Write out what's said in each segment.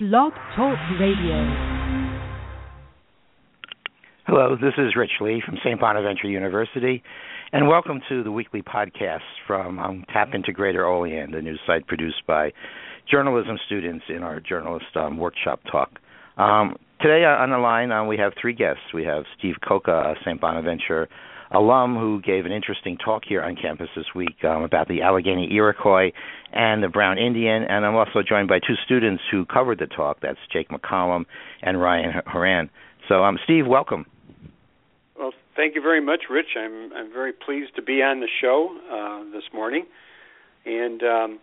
Blog Talk Radio. Hello, this is Rich Lee from St. Bonaventure University, and welcome to the weekly podcast from um, Tap into Greater Olean, the news site produced by journalism students in our journalist um, workshop talk. Um, today uh, on the line, uh, we have three guests. We have Steve Cocca, St. Bonaventure alum who gave an interesting talk here on campus this week um, about the Allegheny Iroquois and the Brown Indian. And I'm also joined by two students who covered the talk. That's Jake McCollum and Ryan Horan. So, um, Steve, welcome. Well, thank you very much, Rich. I'm I'm very pleased to be on the show uh, this morning. And um,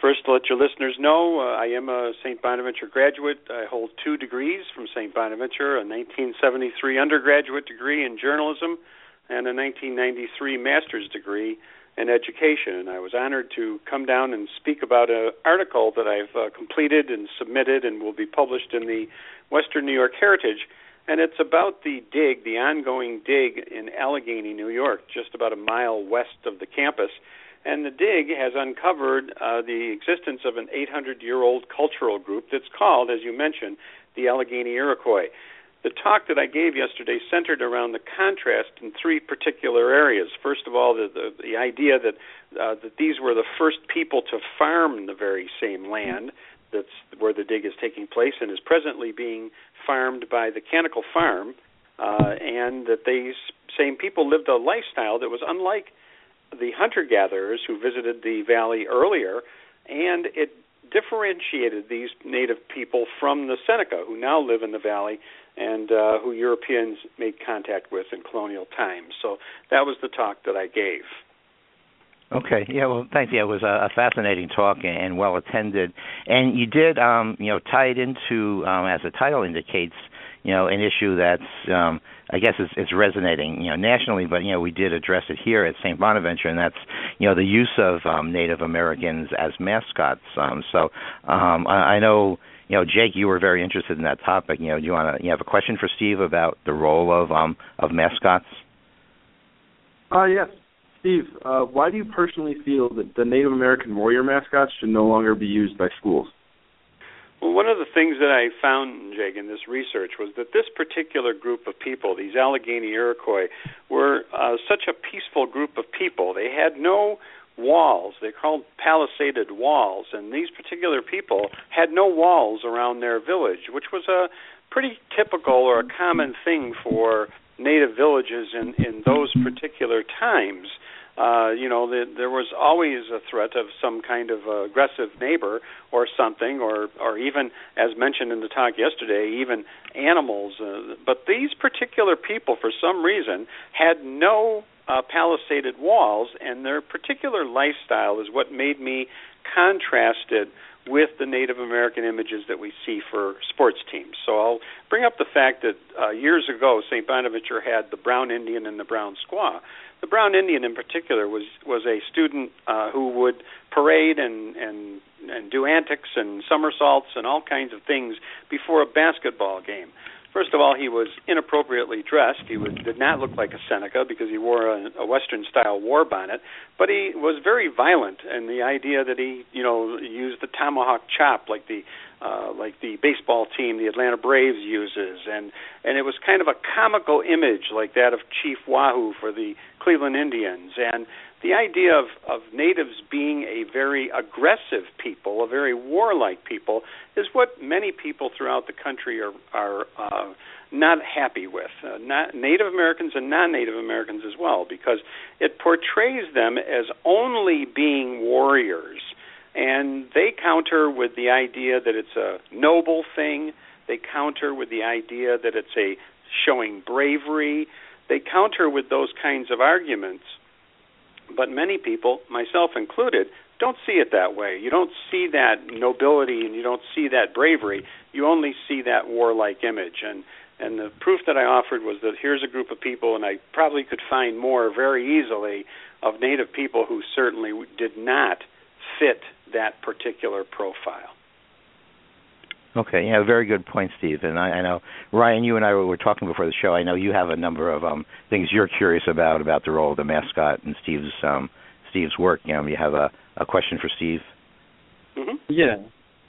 first, to let your listeners know, uh, I am a St. Bonaventure graduate. I hold two degrees from St. Bonaventure: a 1973 undergraduate degree in journalism and a 1993 master's degree in education. And I was honored to come down and speak about an article that I've uh, completed and submitted and will be published in the Western New York Heritage. And it's about the dig, the ongoing dig in Allegany, New York, just about a mile west of the campus. And the dig has uncovered uh, the existence of an 800 year old cultural group that's called, as you mentioned, the Allegheny Iroquois the talk that I gave yesterday centered around the contrast in three particular areas. First of all, the the, the idea that uh, that these were the first people to farm the very same land that's where the dig is taking place and is presently being farmed by the Canticle Farm, uh, and that these same people lived a lifestyle that was unlike the hunter gatherers who visited the valley earlier, and it differentiated these native people from the Seneca who now live in the valley and uh, who Europeans made contact with in colonial times. So that was the talk that I gave. Okay. Yeah. Well, thank you. it was a, fascinating talk and, well attended. And you did, um, you know, tie it into, um, as the title indicates, you know, an issue that's, um, I guess, is, is resonating, you know, nationally. But you know, we did address it here at St. Bonaventure, and that's, you know, the use of um, Native Americans as mascots. Um, so um, I, I know you know, Jake, you were very interested in that topic. You know, do you want to you have a question for Steve about the role of um of mascots? Uh yes. Steve, uh, why do you personally feel that the Native American warrior mascots should no longer be used by schools? Well, one of the things that I found, Jake, in this research was that this particular group of people, these Allegheny Iroquois, were uh, such a peaceful group of people. They had no walls. They're called palisaded walls, and these particular people had no walls around their village, which was a pretty typical or a common thing for native villages in in those particular times. Uh, you know, the, there was always a threat of some kind of uh, aggressive neighbor or something, or or even, as mentioned in the talk yesterday, even animals. Uh, but these particular people, for some reason, had no uh, palisaded walls, and their particular lifestyle is what made me contrast it with the Native American images that we see for sports teams. So I'll bring up the fact that uh, years ago, St. Bonaventure had the brown Indian and the brown squaw. The brown Indian, in particular, was was a student uh, who would parade and and and do antics and somersaults and all kinds of things before a basketball game. First of all, he was inappropriately dressed. He was, did not look like a Seneca because he wore a, a Western-style war bonnet, but he was very violent. And the idea that he, you know, used the tomahawk chop like the uh, like the baseball team, the Atlanta Braves uses, and and it was kind of a comical image like that of Chief Wahoo for the Cleveland Indians, and the idea of, of natives being a very aggressive people, a very warlike people, is what many people throughout the country are are uh, not happy with. Uh, not Native Americans and non-Native Americans as well, because it portrays them as only being warriors, and they counter with the idea that it's a noble thing. They counter with the idea that it's a showing bravery. They counter with those kinds of arguments but many people, myself included, don't see it that way. You don't see that nobility and you don't see that bravery. You only see that warlike image. And and the proof that I offered was that here's a group of people, and I probably could find more very easily of Native people who certainly did not fit that particular profile. Okay, yeah, very good point, Steve. And I, I know Ryan, you and I were talking before the show. I know you have a number of um, things you're curious about about the role of the mascot and Steve's um, Steve's work. You know, you have a, a question for Steve. Mm-hmm. Yeah.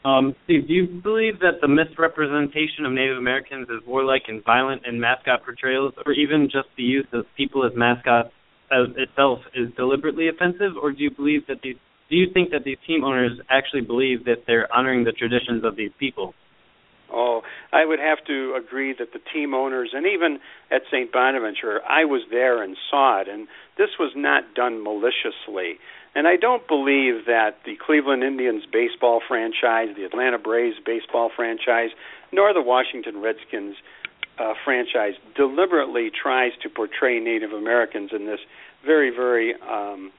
Um, Steve, do you believe that the misrepresentation of Native Americans as warlike and violent in mascot portrayals, or even just the use of people as mascots as itself, is deliberately offensive, or do you believe that these do you think that these team owners actually believe that they're honoring the traditions of these people? Oh, I would have to agree that the team owners, and even at St. Bonaventure, I was there and saw it, and this was not done maliciously. And I don't believe that the Cleveland Indians baseball franchise, the Atlanta Braves baseball franchise, nor the Washington Redskins uh, franchise deliberately tries to portray Native Americans in this very, very, um,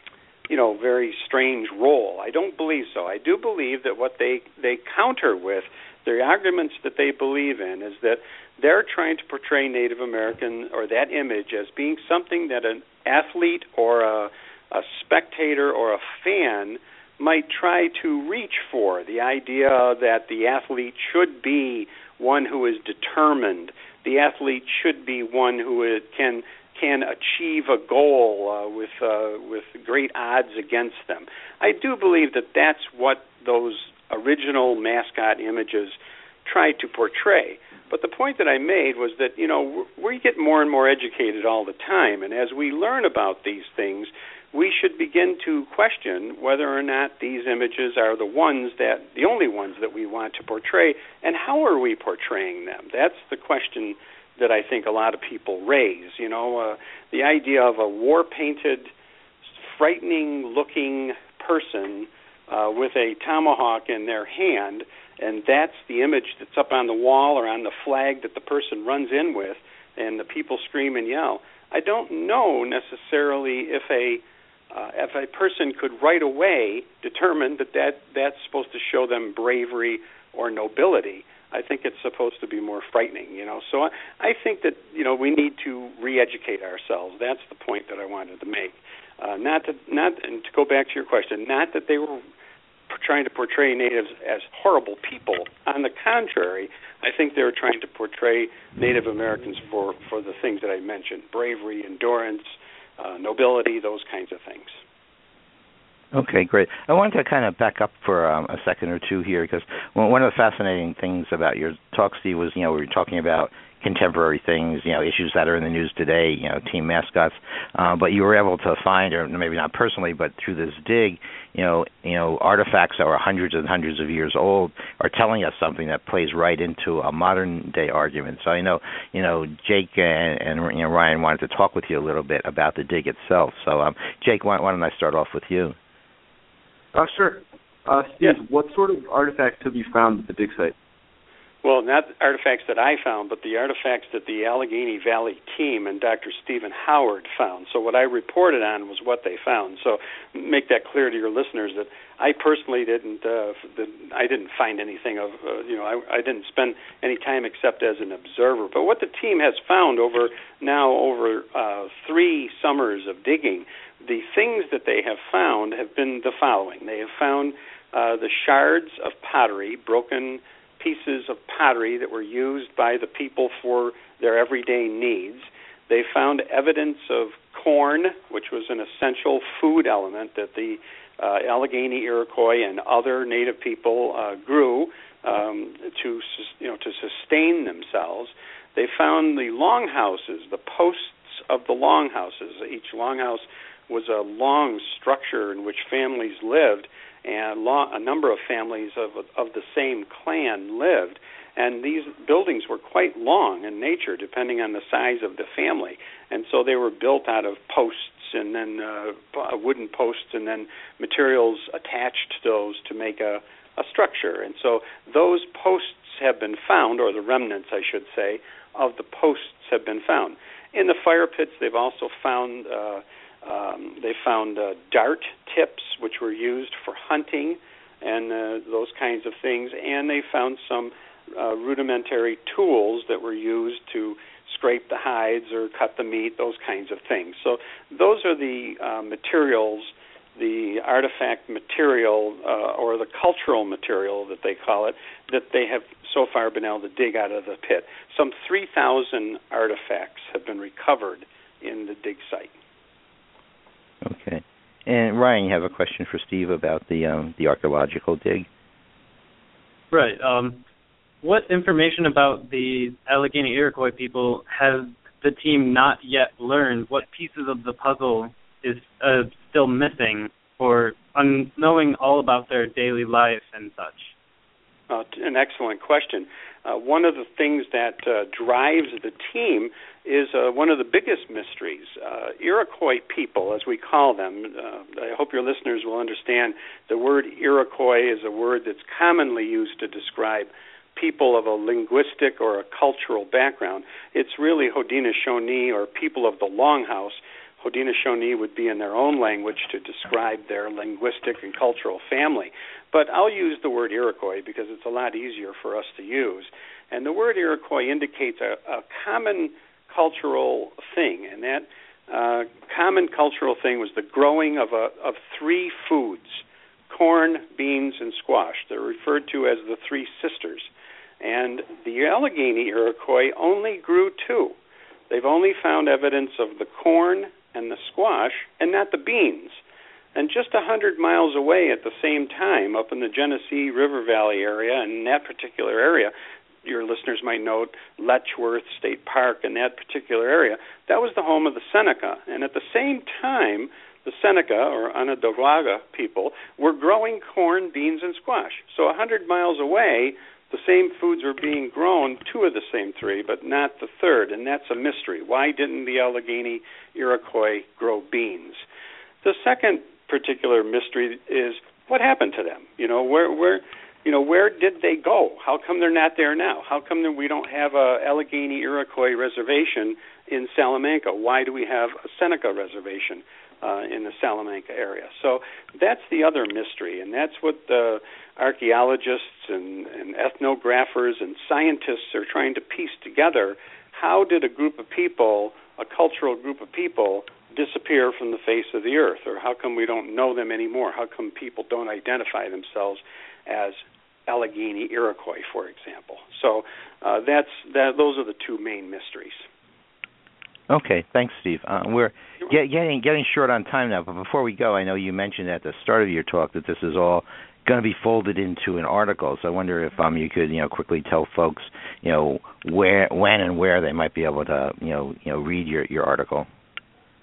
you know, very strange role. I don't believe so. I do believe that what they they counter with the arguments that they believe in is that they're trying to portray Native American or that image as being something that an athlete or a a spectator or a fan might try to reach for the idea that the athlete should be one who is determined the athlete should be one who uh, can can achieve a goal uh, with uh, with great odds against them. I do believe that that's what those original mascot images tried to portray. But the point that I made was that you know we get more and more educated all the time, and as we learn about these things, we should begin to question whether or not these images are the ones that the only ones that we want to portray and how are we portraying them that's the question that I think a lot of people raise you know uh, the idea of a war painted frightening looking person uh, with a tomahawk in their hand and that's the image that's up on the wall or on the flag that the person runs in with and the people scream and yell. I don't know necessarily if a uh, if a person could right away determine that, that that's supposed to show them bravery or nobility, I think it's supposed to be more frightening, you know. So I, I think that you know we need to re-educate ourselves. That's the point that I wanted to make. Uh, not to not and to go back to your question, not that they were trying to portray natives as horrible people. On the contrary, I think they were trying to portray Native Americans for for the things that I mentioned: bravery, endurance, uh, nobility, those kinds of things. Okay, great. I wanted to kind of back up for um, a second or two here because one of the fascinating things about your talk, Steve, was you know we were talking about contemporary things, you know, issues that are in the news today, you know, team mascots. Uh, but you were able to find, or maybe not personally, but through this dig, you know, you know, artifacts that were hundreds and hundreds of years old are telling us something that plays right into a modern day argument. So I know, you know, Jake and, and you know Ryan wanted to talk with you a little bit about the dig itself. So, um, Jake, why, why don't I start off with you? Uh, sure. Uh, Steve, what sort of artifacts have you found at the dig site? Well, not artifacts that I found, but the artifacts that the Allegheny Valley team and Dr. Stephen Howard found. So what I reported on was what they found. So make that clear to your listeners that I personally didn't. Uh, I didn't find anything of. Uh, you know, I, I didn't spend any time except as an observer. But what the team has found over now over uh, three summers of digging, the things that they have found have been the following. They have found uh, the shards of pottery, broken pieces of pottery that were used by the people for their everyday needs. They found evidence of corn, which was an essential food element that the uh, Allegheny Iroquois and other Native people uh, grew um, to you know to sustain themselves. They found the longhouses, the posts of the longhouses. Each longhouse was a long structure in which families lived, and a number of families of of the same clan lived. And these buildings were quite long in nature depending on the size of the family. And so they were built out of posts and then uh, wooden posts and then materials attached to those to make a a structure. And so those posts have been found or the remnants I should say of the posts have been found. In the fire pits they've also found uh, um, they found uh, dart tips, which were used for hunting and uh, those kinds of things, and they found some uh, rudimentary tools that were used to scrape the hides or cut the meat, those kinds of things. So those are the uh, materials, the artifact material uh, or the cultural material that they call it, that they have so far been able to dig out of the pit. Some 3,000 artifacts have been recovered in the dig site. Okay. And Ryan, you have a question for Steve about the um, the archaeological dig? Right. Um, what information about the Allegheny Iroquois people has the team not yet learned? What pieces of the puzzle is uh, still missing for un- knowing all about their daily life and such? Uh, an excellent question. Uh, one of the things that uh, drives the team is uh, one of the biggest mysteries. Uh, Iroquois people, as we call them, uh, I hope your listeners will understand the word Iroquois is a word that's commonly used to describe people of a linguistic or a cultural background. It's really Haudenosaunee or people of the Longhouse. Haudenosaunee would be in their own language to describe their linguistic and cultural family. But I'll use the word Iroquois because it's a lot easier for us to use. And the word Iroquois indicates a, a common cultural thing, and that uh, common cultural thing was the growing of a of three foods: corn, beans, and squash. They're referred to as the three sisters. And the Allegheny Iroquois only grew two. They've only found evidence of the corn and the squash, and not the beans. And just a hundred miles away at the same time, up in the Genesee River Valley area, in that particular area, your listeners might note Letchworth State Park in that particular area, that was the home of the Seneca. And at the same time, the Seneca or Onondaga people were growing corn, beans, and squash. So a hundred miles away, the same foods were being grown, two of the same three, but not the third, and that's a mystery. Why didn't the Allegheny Iroquois grow beans? The second particular mystery is what happened to them. You know, where where you know where did they go? How come they're not there now? How come that we don't have a Allegheny Iroquois reservation in Salamanca? Why do we have a Seneca reservation uh, in the Salamanca area? So that's the other mystery, and that's what the archaeologists and, and ethnographers and scientists are trying to piece together. How did a group of people, a cultural group of people, disappear from the face of the earth, or how come we don't know them anymore? How come people don't identify themselves as Allegheny Iroquois, for example? So uh, that's that. Those are the two main mysteries. Okay, thanks, Steve. Uh, we're get, getting getting short on time now, but before we go, I know you mentioned at the start of your talk that this is all going to be folded into an article. So I wonder if um you could you know quickly tell folks you know where when and where they might be able to you know you know read your your article.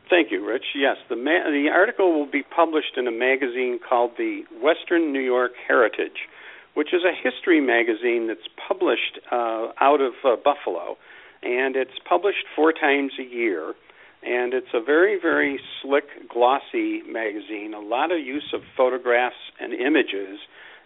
Thank you, Rich. Yes, the ma- the article will be published in a magazine called the Western New York Heritage, which is a history magazine that's published uh, out of uh, Buffalo, and it's published four times a year. And it's a very, very slick, glossy magazine. A lot of use of photographs and images,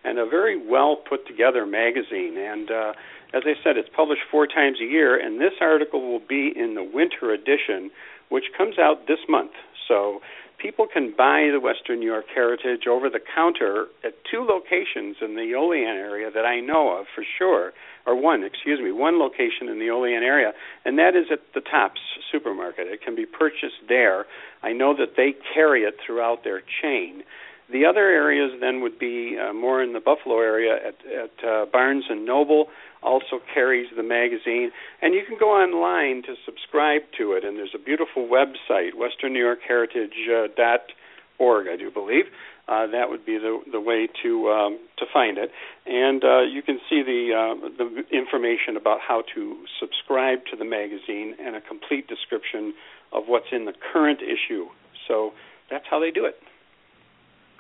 and a very well put together magazine. And uh, as I said, it's published four times a year, and this article will be in the winter edition which comes out this month. So people can buy the Western New York Heritage over the counter at two locations in the Olean area that I know of for sure, or one, excuse me, one location in the Olean area, and that is at the Tops supermarket. It can be purchased there. I know that they carry it throughout their chain. The other areas then would be uh, more in the Buffalo area at, at uh, Barnes and Noble also carries the magazine, and you can go online to subscribe to it. And there's a beautiful website, WesternNewYorkHeritage.org, I do believe. Uh, that would be the the way to um, to find it, and uh, you can see the uh, the information about how to subscribe to the magazine and a complete description of what's in the current issue. So that's how they do it.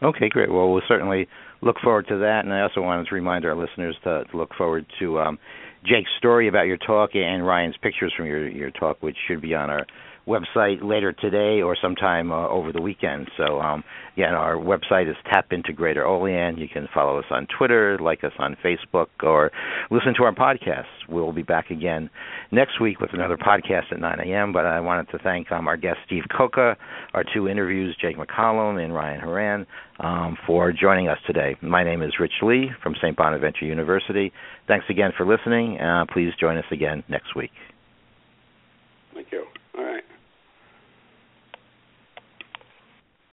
Okay, great. Well, we'll certainly look forward to that. And I also wanted to remind our listeners to, to look forward to um, Jake's story about your talk and Ryan's pictures from your your talk, which should be on our website later today or sometime uh, over the weekend. So, um, again, our website is Tap Into Greater Olean. You can follow us on Twitter, like us on Facebook, or listen to our podcasts. We'll be back again next week with another podcast at 9 a.m. But I wanted to thank um, our guest, Steve Cocca, our two interviews, Jake McCollum and Ryan Horan, um, for joining us today. My name is Rich Lee from St. Bonaventure University. Thanks again for listening. Uh, please join us again next week. Thank you.